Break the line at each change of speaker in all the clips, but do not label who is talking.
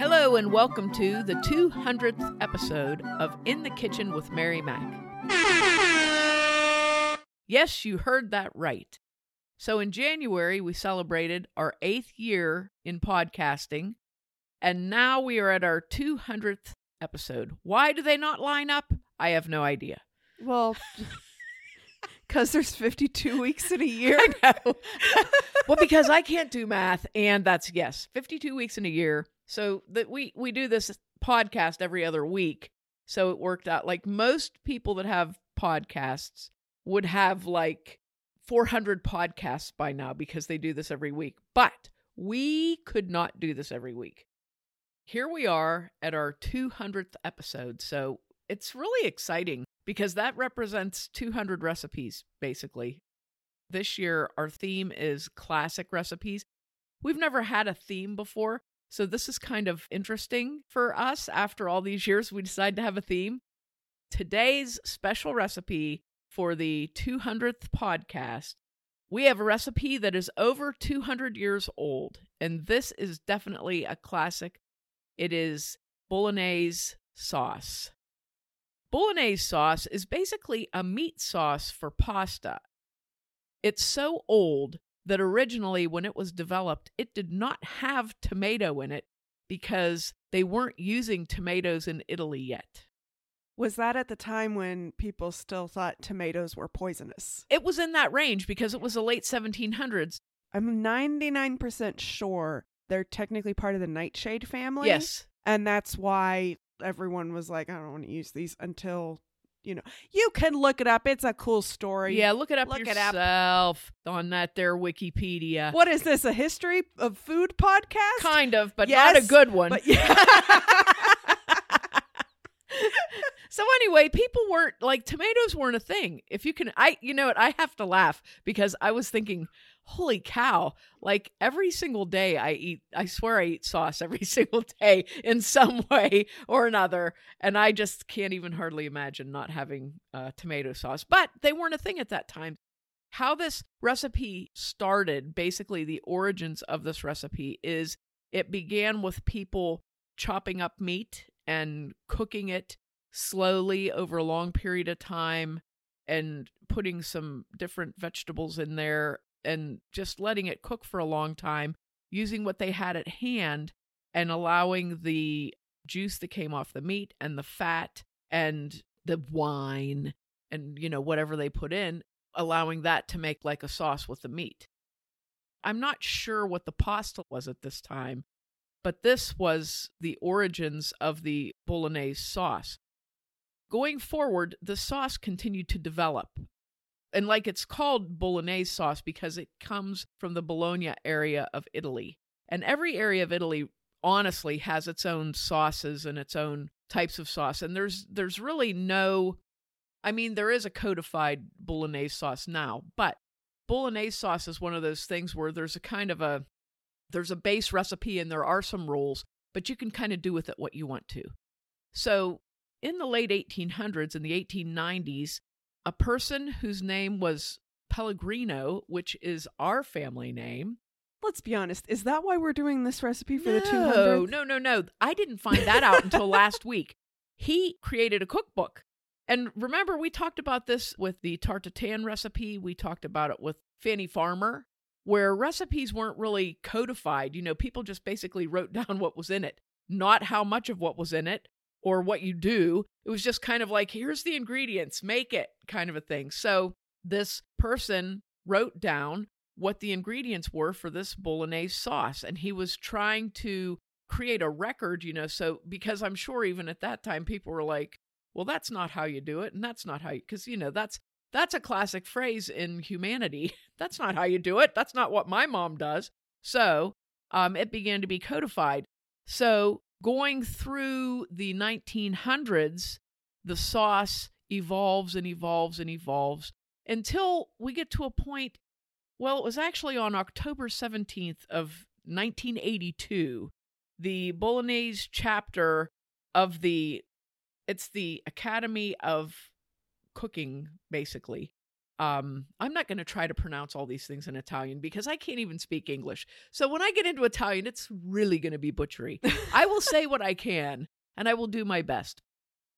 Hello, and welcome to the 200th episode of In the Kitchen with Mary Mac. Yes, you heard that right. So, in January, we celebrated our eighth year in podcasting, and now we are at our 200th episode. Why do they not line up? I have no idea.
Well, because there's 52 weeks in a year.
I know. well, because I can't do math, and that's yes, 52 weeks in a year. So that we we do this podcast every other week. So it worked out like most people that have podcasts would have like 400 podcasts by now because they do this every week. But we could not do this every week. Here we are at our 200th episode. So it's really exciting because that represents 200 recipes basically. This year, our theme is classic recipes. We've never had a theme before, so this is kind of interesting for us. After all these years, we decided to have a theme. Today's special recipe for the 200th podcast, we have a recipe that is over 200 years old, and this is definitely a classic. It is bolognese sauce. Bolognese sauce is basically a meat sauce for pasta. It's so old that originally, when it was developed, it did not have tomato in it because they weren't using tomatoes in Italy yet.
Was that at the time when people still thought tomatoes were poisonous?
It was in that range because it was the late 1700s.
I'm 99% sure they're technically part of the nightshade family.
Yes.
And that's why everyone was like, I don't want to use these until, you know, you can look it up. It's a cool story.
Yeah, look it up
Look it up.
yourself on that there Wikipedia.
What is this? A history of food podcast?
Kind of, but not a good one.
But yeah.
So anyway, people weren't like tomatoes weren't a thing. If you can I you know what, I have to laugh because I was thinking, holy cow, like every single day I eat I swear I eat sauce every single day in some way or another and I just can't even hardly imagine not having uh, tomato sauce. But they weren't a thing at that time. How this recipe started, basically the origins of this recipe is it began with people chopping up meat and cooking it slowly over a long period of time and putting some different vegetables in there and just letting it cook for a long time using what they had at hand and allowing the juice that came off the meat and the fat and the wine and you know whatever they put in allowing that to make like a sauce with the meat. I'm not sure what the pasta was at this time but this was the origins of the bolognese sauce Going forward, the sauce continued to develop. And like it's called bolognese sauce because it comes from the Bologna area of Italy. And every area of Italy honestly has its own sauces and its own types of sauce. And there's there's really no I mean there is a codified bolognese sauce now, but bolognese sauce is one of those things where there's a kind of a there's a base recipe and there are some rules, but you can kind of do with it what you want to. So in the late 1800s and the 1890s, a person whose name was Pellegrino, which is our family name.
Let's be honest. Is that why we're doing this recipe for the
no,
200th?
no, no, no. I didn't find that out until last week. He created a cookbook. And remember, we talked about this with the tarte Tatin recipe. We talked about it with Fannie Farmer, where recipes weren't really codified. You know, people just basically wrote down what was in it, not how much of what was in it, or what you do. It was just kind of like, here's the ingredients, make it kind of a thing. So this person wrote down what the ingredients were for this bolognese sauce, and he was trying to create a record, you know. So, because I'm sure even at that time, people were like, well, that's not how you do it, and that's not how you, because, you know, that's. That's a classic phrase in humanity. That's not how you do it. That's not what my mom does. So um, it began to be codified. So going through the 1900s, the sauce evolves and evolves and evolves until we get to a point. Well, it was actually on October 17th of 1982, the Bolognese chapter of the it's the Academy of Cooking basically um, I'm not going to try to pronounce all these things in Italian because I can't even speak English. So when I get into Italian, it's really going to be butchery. I will say what I can and I will do my best.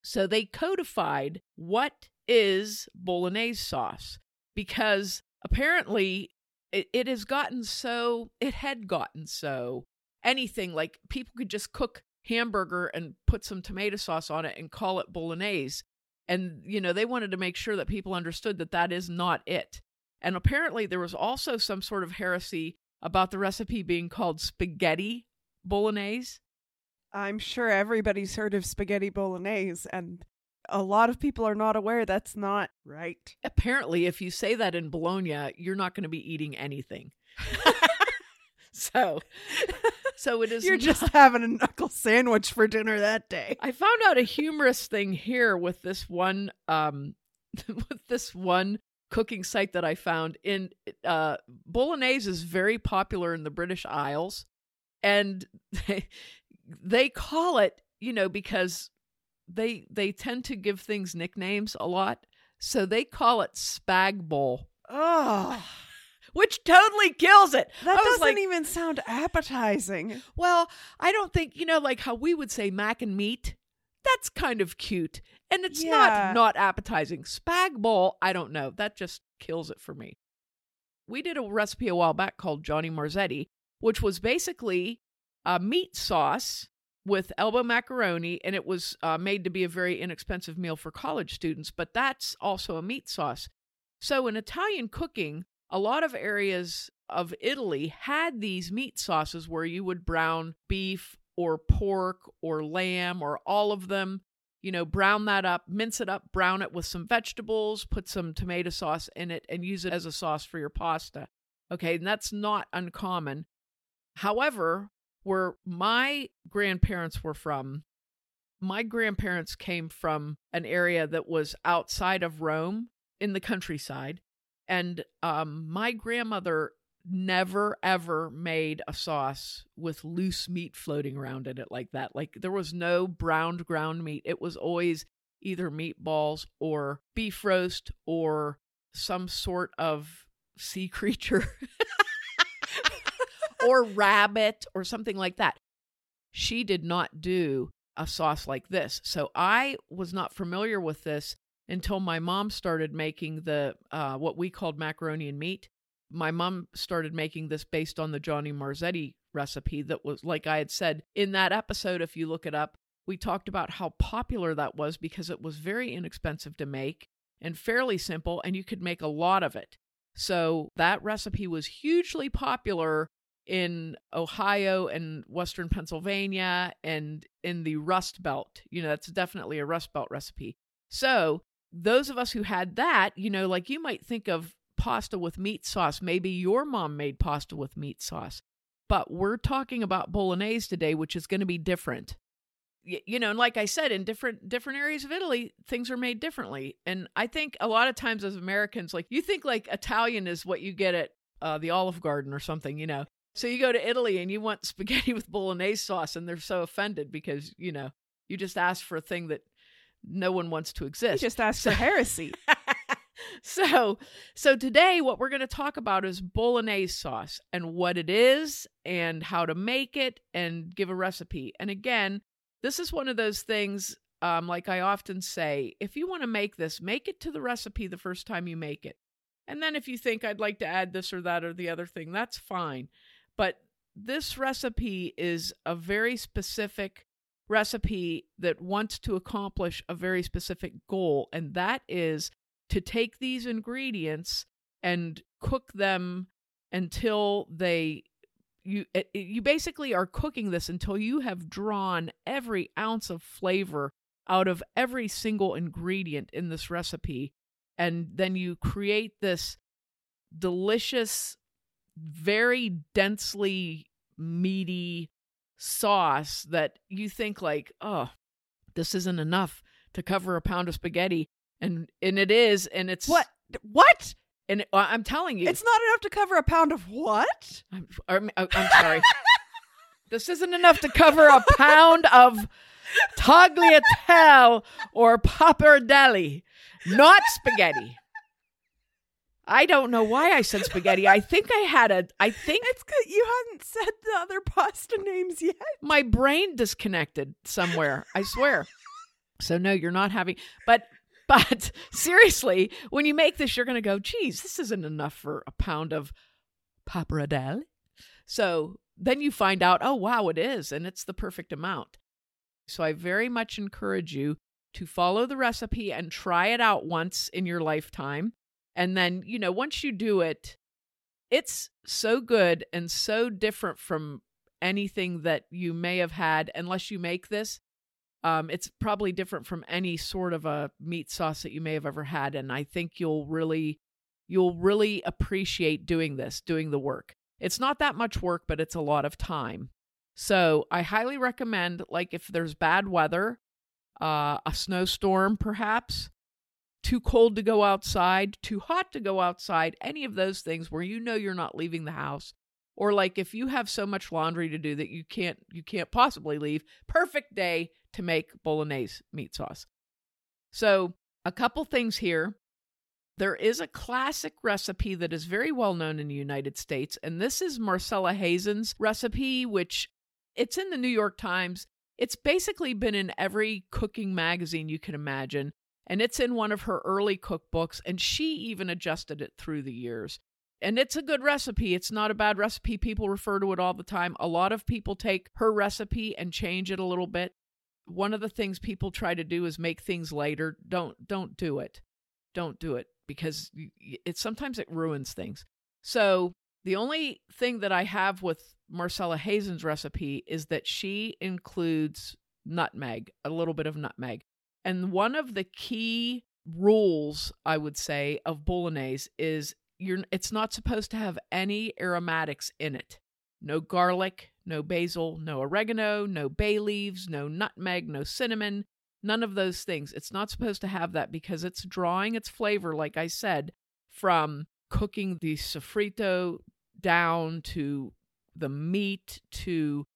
So they codified what is bolognese sauce because apparently it, it has gotten so, it had gotten so anything like people could just cook hamburger and put some tomato sauce on it and call it bolognese and you know they wanted to make sure that people understood that that is not it. And apparently there was also some sort of heresy about the recipe being called spaghetti bolognese.
I'm sure everybody's heard of spaghetti bolognese, and a lot of people are not aware that's not right.
apparently if you say that in bologna you're not going to be eating anything. So so it is
You're
not-
just having a knuckle sandwich for dinner that day.
I found out a humorous thing here with this one um with this one cooking site that I found in uh bolognese is very popular in the British Isles and they, they call it, you know, because they they tend to give things nicknames a lot. So they call it spag bowl,
Oh,
which totally kills it.
that doesn't
like,
even sound appetizing.
Well, I don't think, you know, like how we would say mac and meat. That's kind of cute. And it's
Yeah.
not not appetizing. Spag bowl, I don't know. That just kills it for me. We did a recipe a while back called Johnny Marzetti, which was basically a meat sauce with elbow macaroni, and it was uh, made to be a very inexpensive meal for college students, but that's also a meat sauce. So in Italian cooking, a lot of areas of Italy had these meat sauces where you would brown beef or pork or lamb or all of them, you know, brown that up, mince it up, brown it with some vegetables, put some tomato sauce in it, and use it as a sauce for your pasta. Okay, and that's not uncommon. However, where my grandparents were from, my grandparents came from an area that was outside of Rome in the countryside. And um, my grandmother never ever made a sauce with loose meat floating around in it like that. Like there was no browned ground meat. It was always either meatballs or beef roast or some sort of sea creature or rabbit or something like that. She did not do a sauce like this. So I was not familiar with this until my mom started making the uh, what we called macaroni and meat. My mom started making this based on the Johnny Marzetti recipe that was like I had said in that episode if you look it up, we talked about how popular that was because it was very inexpensive to make and fairly simple and you could make a lot of it. So that recipe was hugely popular in Ohio and Western Pennsylvania and in the Rust Belt. You know, that's definitely a Rust Belt recipe. So, those of us who had that, you know, like you might think of pasta with meat sauce. Maybe your mom made pasta with meat sauce. But we're talking about bolognese today, which is going to be different. You know, and like I said, in different different areas of Italy, things are made differently. And I think a lot of times as Americans, like you think like Italian is what you get at uh, the Olive Garden or something, you know. So you go to Italy and you want spaghetti with bolognese sauce, and they're so offended because you know you just asked for a thing that no one wants to
You
exist.
just asked for heresy.
so, so today what we're going to talk about is bolognese sauce and what it is and how to make it and give a recipe. And again, this is one of those things um, like I often say, if you want to make this, make it to the recipe the first time you make it. And then if you think I'd like to add this or that or the other thing, that's fine. But this recipe is a very specific recipe that wants to accomplish a very specific goal, and that is to take these ingredients and cook them until they you it, it- you basically are cooking this until you have drawn every ounce of flavor out of every single ingredient in this recipe and then you create this delicious very densely meaty sauce that you think like oh this isn't enough to cover a pound of spaghetti and and it is and it's
what? What?
and it, i'm telling you
It's not enough to cover a pound of what?
I'm, I'm, I'm sorry. this isn't enough to cover a pound of tagliatelle or pappardelle, not spaghetti. I don't know why I said spaghetti. I think I had a. I think
It's good you hadn't said the other pasta names yet.
my brain disconnected somewhere. I swear. So no, you're not having. But but seriously, when you make this, you're going to go, geez, this isn't enough for a pound of pappardelle. So then you find out, oh wow, it is, and it's the perfect amount. So I very much encourage you to follow the recipe and try it out once in your lifetime. And then, you know, once you do it, it's so good and so different from anything that you may have had unless you make this. Um, it's probably different from any sort of a meat sauce that you may have ever had. And I think you'll really, you'll really appreciate doing this, doing the work. It's not that much work, but it's a lot of time. So I highly recommend, like, if there's bad weather, uh, a snowstorm perhaps, too cold to go outside, too hot to go outside, any of those things where you know you're not leaving the house, or like if you have so much laundry to do that you can't you can't possibly leave, perfect day to make bolognese meat sauce. So, a couple things here. There is a classic recipe that is very well known in the United States, and this is Marcella Hazan's recipe, which it's in the New York Times. It's basically been in every cooking magazine you can imagine, and it's in one of her early cookbooks, and she even adjusted it through the years. And it's a good recipe. It's not a bad recipe. People refer to it all the time. A lot of people take her recipe and change it a little bit. One of the things people try to do is make things later. Don't don't do it. Don't do it because it sometimes it ruins things. So, the only thing that I have with Marcella Hazan's recipe is that she includes nutmeg, a little bit of nutmeg. And one of the key rules, I would say, of bolognese is you're it's not supposed to have any aromatics in it. No garlic, no basil, no oregano, no bay leaves, no nutmeg, no cinnamon, none of those things. It's not supposed to have that because it's drawing its flavor, like I said, from cooking the sofrito down to the meat to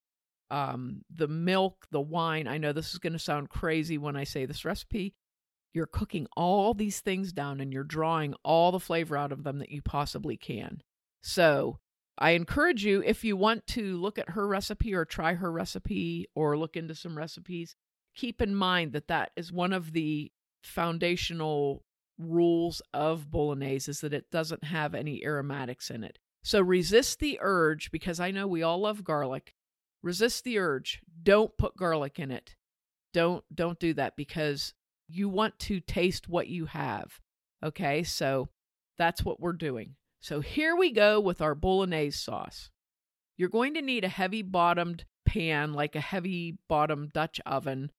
um, the milk, the wine. I know this is going to sound crazy when I say this recipe. You're cooking all these things down and you're drawing all the flavor out of them that you possibly can. So, I encourage you, if you want to look at her recipe or try her recipe or look into some recipes, keep in mind that that is one of the foundational rules of bolognese is that it doesn't have any aromatics in it. So resist the urge because I know we all love garlic. Resist the urge. Don't put garlic in it. Don't don't do that because you want to taste what you have. Okay? So that's what we're doing. So here we go with our bolognese sauce. You're going to need a heavy bottomed pan, like a heavy bottom Dutch oven,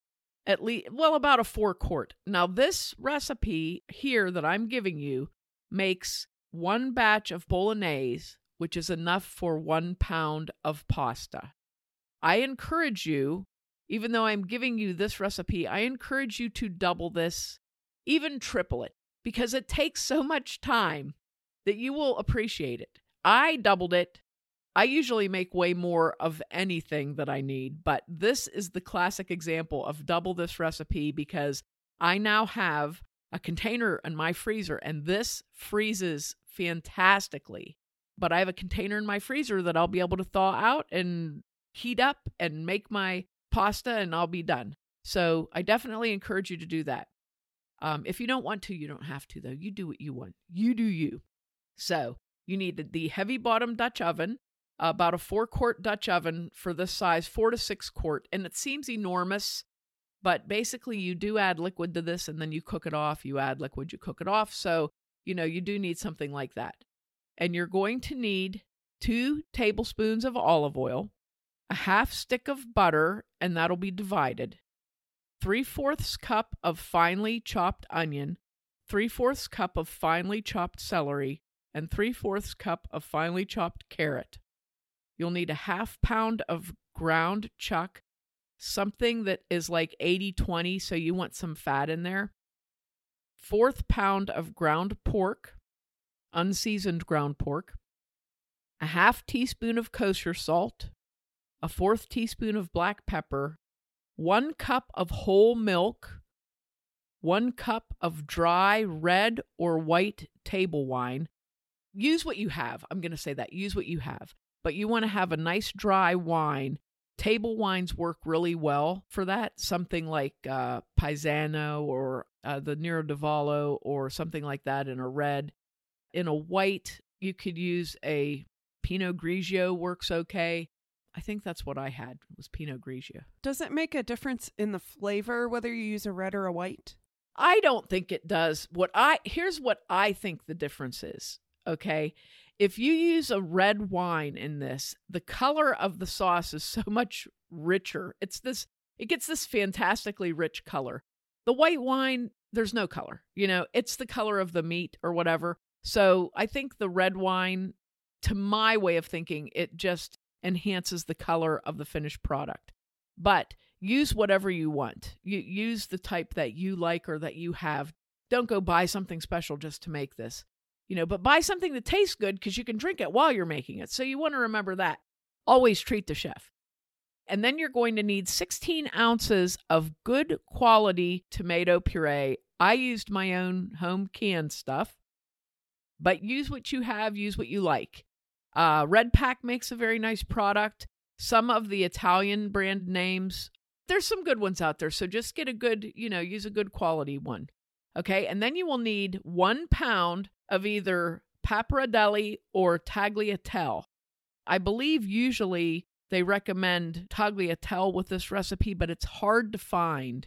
at least, well, about a four quart. Now, this recipe here that I'm giving you makes one batch of bolognese, which is enough for one pound of pasta. I encourage you, even though I'm giving you this recipe, I encourage you to double this, even triple it, because it takes so much time that you will appreciate it. I doubled it. I usually make way more of anything that I need, but this is the classic example of double this recipe because I now have a container in my freezer and this freezes fantastically. But I have a container in my freezer that I'll be able to thaw out and heat up and make my pasta and I'll be done. So I definitely encourage you to do that. Um, if you don't want to, you don't have to, though. You do what you want. You do you. So you need the heavy bottom Dutch oven, about a four quart Dutch oven for this size, four to six quart. And it seems enormous, but basically you do add liquid to this and then you cook it off. You add liquid, you cook it off. So, you know, you do need something like that. And you're going to need two tablespoons of olive oil, a half stick of butter, and that'll be divided, three fourths cup of finely chopped onion, three fourths cup of finely chopped celery, and three fourths cup of finely chopped carrot. You'll need a half pound of ground chuck, something that is like 80 20, so you want some fat in there. Fourth pound of ground pork, unseasoned ground pork, a half teaspoon of kosher salt, a fourth teaspoon of black pepper, one cup of whole milk, one cup of dry red or white table wine. use what you have. I'm going to say that. Use what you have. But you want to have a nice dry wine. Table wines work really well for that. Something like uh, Paesano or uh, the Nero d'Avola or something like that in a red. In a white, you could use a Pinot Grigio works okay. I think that's what I had was Pinot Grigio.
Does it make a difference in the flavor whether you use a red or a white?
I don't think it does. What I here's what I think the difference is. Okay. If you use a red wine in this, the color of the sauce is so much richer. It's this it gets this fantastically rich color. The white wine, there's no color. You know, it's the color of the meat or whatever. So I think the red wine, to my way of thinking, it just enhances the color of the finished product. But use whatever you want. You use the type that you like or that you have. Don't go buy something special just to make this. You know, but buy something that tastes good because you can drink it while you're making it. So you want to remember that. Always treat the chef. And then you're going to need 16 ounces of good quality tomato puree. I used my own home canned stuff, but use what you have, use what you like. Uh, Red Pack makes a very nice product. Some of the Italian brand names, there's some good ones out there. So just get a good, you know, use a good quality one. Okay. And then you will need one pound of either pappardelle or tagliatelle. I believe usually they recommend tagliatelle with this recipe, but it's hard to find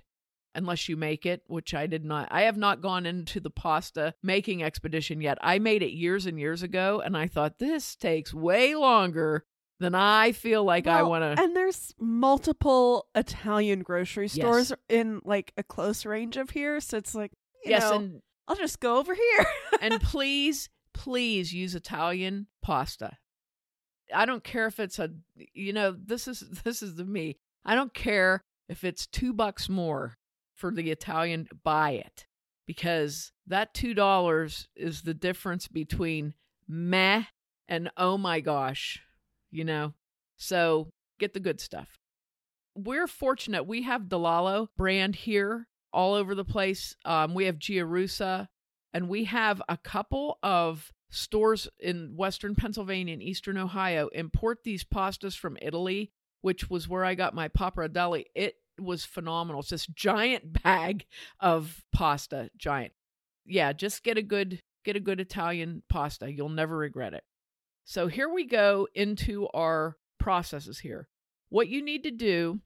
unless you make it, which I did not. I have not gone into the pasta making expedition yet. I made it years and years ago, and I thought this takes way longer than I feel like
well,
I want
to. And there's multiple Italian grocery stores yes. in like a close range of here, so it's like yes, know, and I'll just go over here.
and please, please use Italian pasta. I don't care if it's a, you know, this is this is the me. I don't care if it's two bucks more for the Italian, buy it because that $2 is the difference between meh and oh my gosh, you know? So get the good stuff. We're fortunate. We have DeLallo brand here all over the place. Um, we have Gia Russa, and we have a couple of stores in Western Pennsylvania and Eastern Ohio import these pastas from Italy, which was where I got my pappardelle. It was phenomenal. It's this giant bag of pasta, giant. Yeah, just get a good get a good Italian pasta. You'll never regret it. So here we go into our processes here. What you need to do,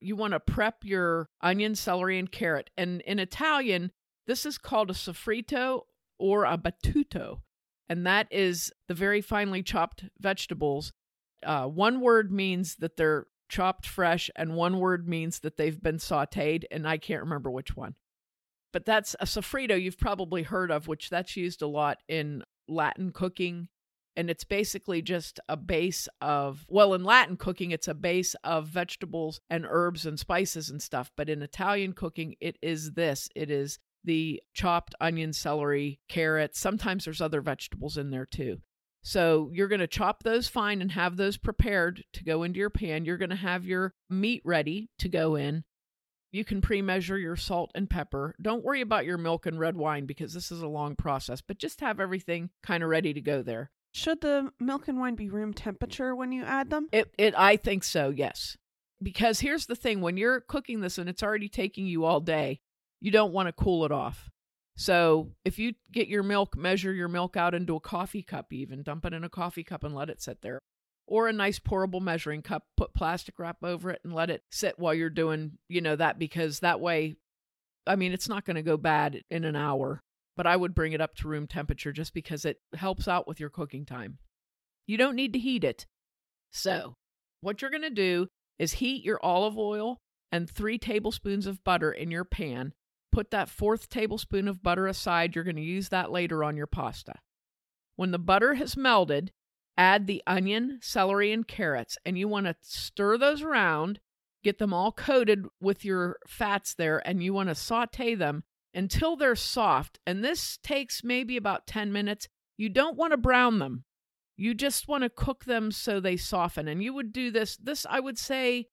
you want to prep your onion, celery, and carrot. And in Italian, this is called a sofrito or a battuto. And that is the very finely chopped vegetables. Uh, one word means that they're chopped fresh, and one word means that they've been sauteed, and I can't remember which one. But that's a sofrito you've probably heard of, which that's used a lot in Latin cooking. And it's basically just a base of, well, in Latin cooking, it's a base of vegetables and herbs and spices and stuff. But in Italian cooking, it is this it is the chopped onion, celery, carrots. Sometimes there's other vegetables in there too. So you're going to chop those fine and have those prepared to go into your pan. You're going to have your meat ready to go in. You can pre measure your salt and pepper. Don't worry about your milk and red wine because this is a long process, but just have everything kind of ready to go there.
Should the milk and wine be room temperature when you add them?
It, it I think so, yes. Because here's the thing when you're cooking this and it's already taking you all day, you don't want to cool it off. So if you get your milk, measure your milk out into a coffee cup, even dump it in a coffee cup and let it sit there. Or a nice pourable measuring cup, put plastic wrap over it and let it sit while you're doing, you know, that because that way, I mean, it's not going to go bad in an hour, but I would bring it up to room temperature just because it helps out with your cooking time. You don't need to heat it. So, what you're going to do is heat your olive oil and three tablespoons of butter in your pan Put that fourth tablespoon of butter aside. You're going to use that later on your pasta. When the butter has melted, add the onion, celery, and carrots, and you want to stir those around, get them all coated with your fats there, and you want to saute them until they're soft. And this takes maybe about 10 minutes. You don't want to brown them. You just want to cook them so they soften. And you would do this, this I would say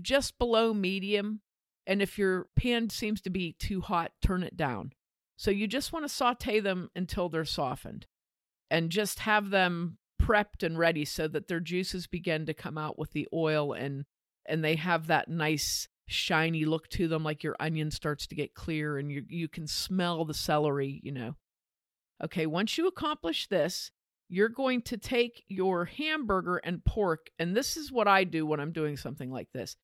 just below medium and if your pan seems to be too hot, turn it down. So you just want to saute them until they're softened. and just have them prepped and ready so that their juices begin to come out with the oil and and they have that nice shiny look to them like your onion starts to get clear and you you can smell the celery, you know. Okay, once you accomplish this, you're going to take your hamburger and pork and this is what I do when I'm doing something like this.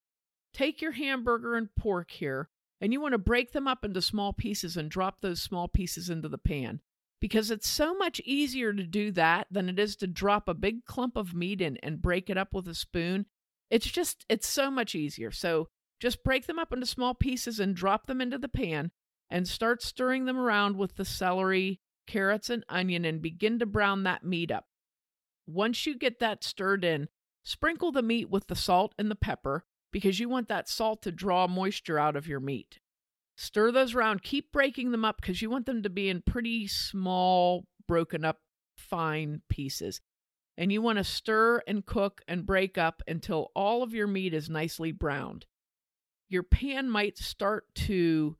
Take your hamburger and pork here and you want to break them up into small pieces and drop those small pieces into the pan because it's so much easier to do that than it is to drop a big clump of meat in and break it up with a spoon. It's just, it's so much easier. So just break them up into small pieces and drop them into the pan and start stirring them around with the celery, carrots, and onion and begin to brown that meat up. Once you get that stirred in, sprinkle the meat with the salt and the pepper because you want that salt to draw moisture out of your meat. Stir those around. Keep breaking them up because you want them to be in pretty small, broken up, fine pieces. And you want to stir and cook and break up until all of your meat is nicely browned. Your pan might start to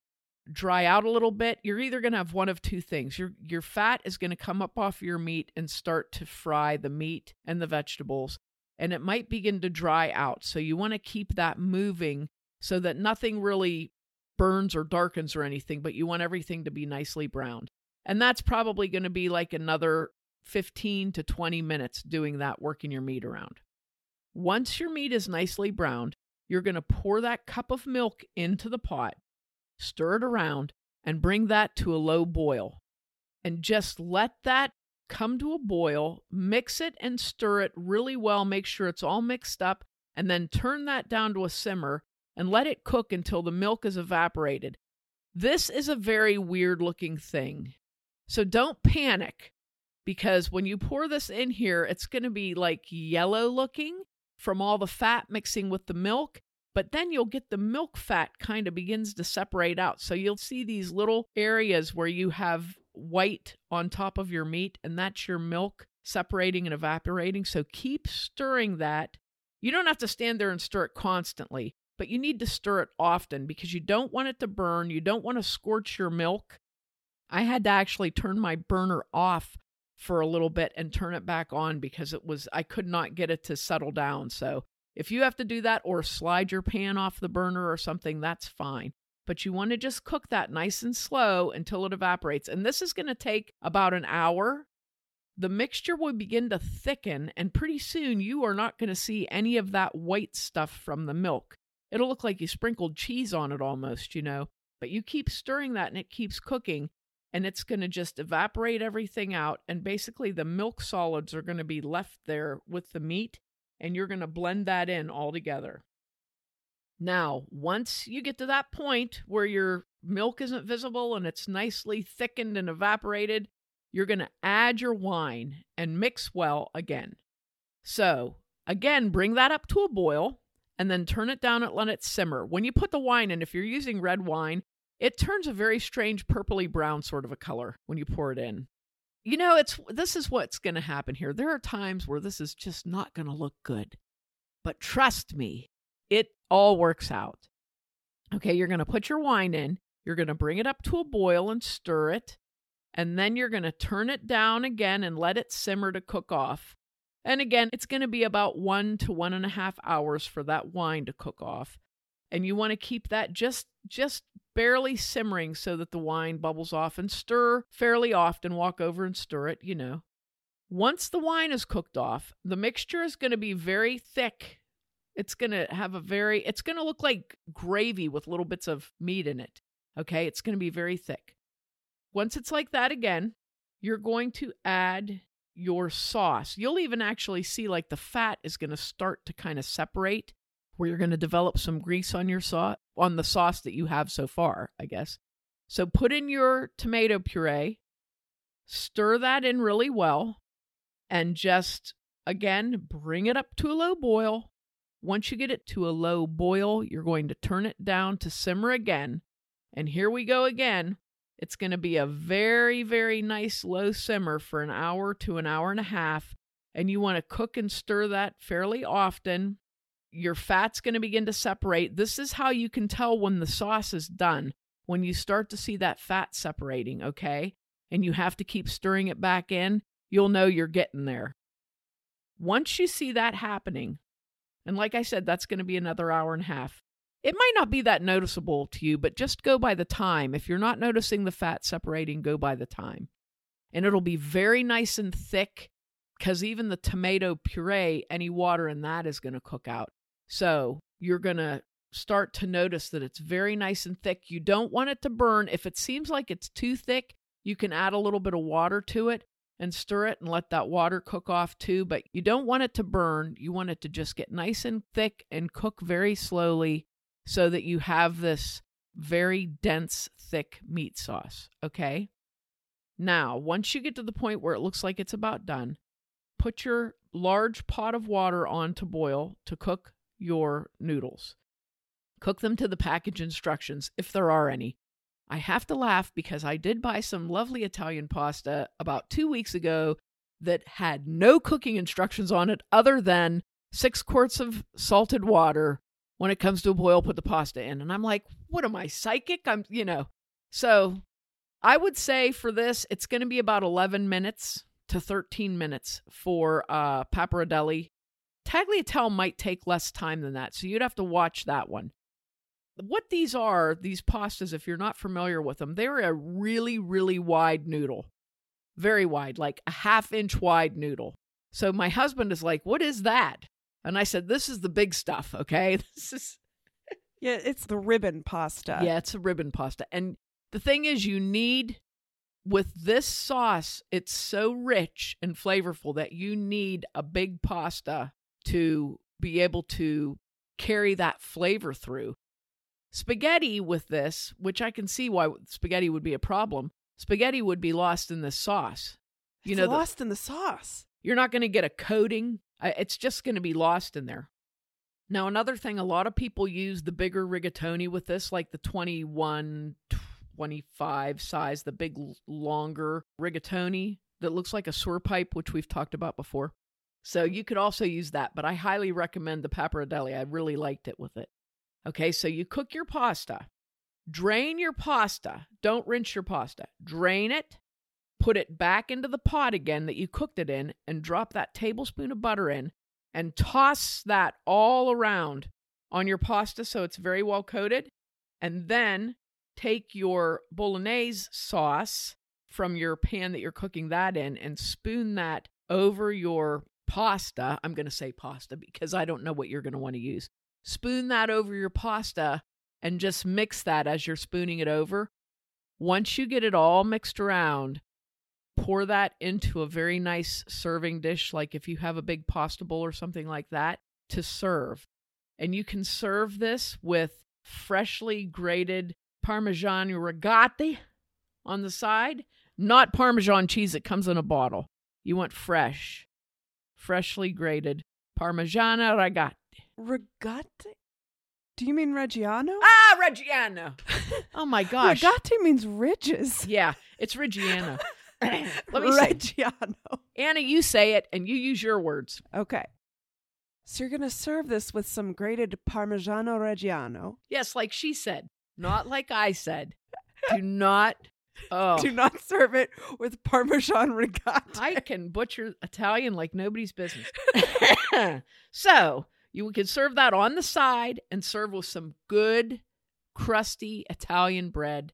dry out a little bit. You're either going to have one of two things. Your your fat is going to come up off your meat and start to fry the meat and the vegetables, and it might begin to dry out. So you want to keep that moving so that nothing really burns or darkens or anything, but you want everything to be nicely browned. And that's probably going to be like another 15 to 20 minutes doing that, working your meat around. Once your meat is nicely browned, you're going to pour that cup of milk into the pot, stir it around, and bring that to a low boil. And just let that come to a boil, mix it and stir it really well, make sure it's all mixed up, and then turn that down to a simmer and let it cook until the milk is evaporated. This is a very weird looking thing. So don't panic because when you pour this in here, it's going to be like yellow looking from all the fat mixing with the milk. But then you'll get the milk fat kind of begins to separate out. So you'll see these little areas where you have white on top of your meat, and that's your milk separating and evaporating. So keep stirring that. You don't have to stand there and stir it constantly, but you need to stir it often because you don't want it to burn. You don't want to scorch your milk. I had to actually turn my burner off for a little bit and turn it back on because it was I could not get it to settle down. So if you have to do that or slide your pan off the burner or something, that's fine. But you want to just cook that nice and slow until it evaporates. And this is going to take about an hour. The mixture will begin to thicken, and pretty soon you are not going to see any of that white stuff from the milk. It'll look like you sprinkled cheese on it almost, you know. But you keep stirring that and it keeps cooking and it's going to just evaporate everything out. And basically, the milk solids are going to be left there with the meat and you're going to blend that in all together. Now, once you get to that point where your milk isn't visible and it's nicely thickened and evaporated, you're going to add your wine and mix well again. So, again, bring that up to a boil and then turn it down and let it simmer. When you put the wine in, if you're using red wine, it turns a very strange purpley brown sort of a color when you pour it in. You know, it's this is what's going to happen here. There are times where this is just not going to look good. But trust me, it all works out. Okay, you're going to put your wine in, you're going to bring it up to a boil and stir it, and then you're going to turn it down again and let it simmer to cook off. And again, it's going to be about one to one and a half hours for that wine to cook off. And you want to keep that just just barely simmering so that the wine bubbles off and stir fairly often. Walk over and stir it, you know. Once the wine is cooked off, the mixture is going to be very thick. It's going to have a very, it's going to look like gravy with little bits of meat in it. Okay. It's going to be very thick. Once it's like that again, you're going to add your sauce. You'll even actually see like the fat is going to start to kind of separate where you're going to develop some grease on your sauce on the sauce that you have so far, I guess. So put in your tomato puree, stir that in really well, and just again bring it up to a low boil. Once you get it to a low boil, you're going to turn it down to simmer again. And here we go again. It's going to be a very, very nice low simmer for an hour to an hour and a half. And you want to cook and stir that fairly often. Your fat's going to begin to separate. This is how you can tell when the sauce is done, when you start to see that fat separating, okay? And you have to keep stirring it back in. you'll know you're getting there. Once you see that happening, and like I said, that's going to be another hour and a half. It might not be that noticeable to you, but just go by the time. If you're not noticing the fat separating, go by the time. And it'll be very nice and thick because even the tomato puree, any water in that is going to cook out. So you're going to start to notice that it's very nice and thick. You don't want it to burn. If it seems like it's too thick, you can add a little bit of water to it and stir it and let that water cook off too. But you don't want it to burn. You want it to just get nice and thick and cook very slowly so that you have this very dense, thick meat sauce. Okay. Now, once you get to the point where it looks like it's about done, put your large pot of water on to boil to cook your noodles. Cook them to the package instructions if there are any. I have to laugh because I did buy some lovely Italian pasta about two weeks ago that had no cooking instructions on it other than six quarts of salted water. When it comes to a boil, put the pasta in. And I'm like, what am I, psychic? I'm, you know. So I would say for this, it's going to be about 11 minutes to 13 minutes for uh, pappardelle. Tagliatelle might take less time than that, so you'd have to watch that one what these are, these pastas, if you're not familiar with them, they're a really, really wide noodle. Very wide, like a half inch wide noodle. So my husband is like, What is that? And I said, This is the big stuff, okay? This is.
yeah, it's the ribbon pasta.
Yeah, it's a ribbon pasta. And the thing is, you need, with this sauce, it's so rich and flavorful that you need a big pasta to be able to carry that flavor through. Spaghetti with this, which I can see why spaghetti would be a problem, spaghetti would be lost in the sauce.
You it's know, lost the, in the sauce.
You're not going to get a coating. It's just going to be lost in there. Now, another thing, a lot of people use the bigger rigatoni with this, like the 21, 25 size, the big, longer rigatoni that looks like a sewer pipe, which we've talked about before. So you could also use that, but I highly recommend the pappardelle. I really liked it with it. Okay, so you cook your pasta, drain your pasta, don't rinse your pasta, drain it, put it back into the pot again that you cooked it in, and drop that tablespoon of butter in and toss that all around on your pasta so it's very well coated. And then take your bolognese sauce from your pan that you're cooking that in and spoon that over your pasta. I'm going to say pasta because I don't know what you're going to want to use spoon that over your pasta and just mix that as you're spooning it over. Once you get it all mixed around, pour that into a very nice serving dish, like if you have a big pasta bowl or something like that, to serve. And you can serve this with freshly grated Parmesan rigati on the side, not Parmesan cheese that comes in a bottle. You want fresh, freshly grated Parmigiana reggiano.
Regate? Do you mean Reggiano?
Ah, Reggiano. oh my gosh.
Regate means ridges.
Yeah, it's Reggiano. Let
me say Reggiano.
Say. Anna, you say it and you use your words.
Okay. So you're going to serve this with some grated Parmigiano Reggiano.
Yes, like she said, not like I said. Do not
Oh. Do not serve it with Parmesan ricotta.
I can butcher Italian like nobody's business. so you can serve that on the side and serve with some good, crusty Italian bread.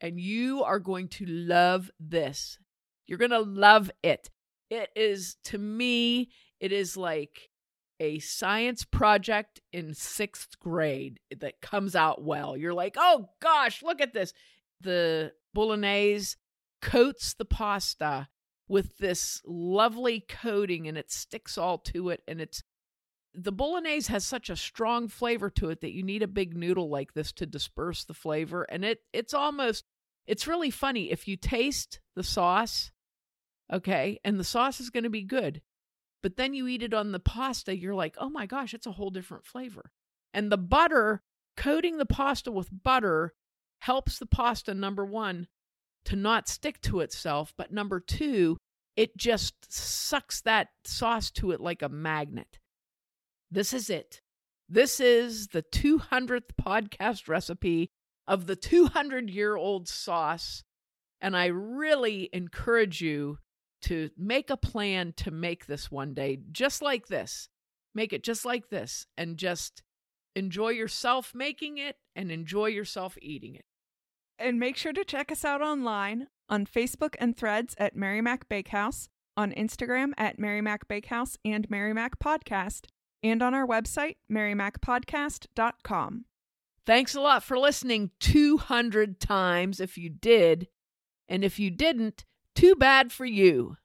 And you are going to love this. You're going to love it. It is, to me, it is like a science project in sixth grade that comes out well. You're like, oh gosh, look at this. The bolognese coats the pasta with this lovely coating and it sticks all to it and it's the bolognese has such a strong flavor to it that you need a big noodle like this to disperse the flavor and it it's almost it's really funny if you taste the sauce okay and the sauce is going to be good but then you eat it on the pasta you're like oh my gosh it's a whole different flavor and the butter coating the pasta with butter helps the pasta, number one, to not stick to itself, but number two, it just sucks that sauce to it like a magnet. This is it. This is the 200th podcast recipe of the 200 year old sauce. And I really encourage you to make a plan to make this one day just like this. Make it just like this and just enjoy yourself making it and enjoy yourself eating it.
And make sure to check us out online on Facebook and threads at Mary Mac Bakehouse, on Instagram at Mary Mac Bakehouse and Mary Mac Podcast, and on our website, marymacpodcast.com.
Thanks a lot for listening 200 times if you did. And if you didn't, too bad for you.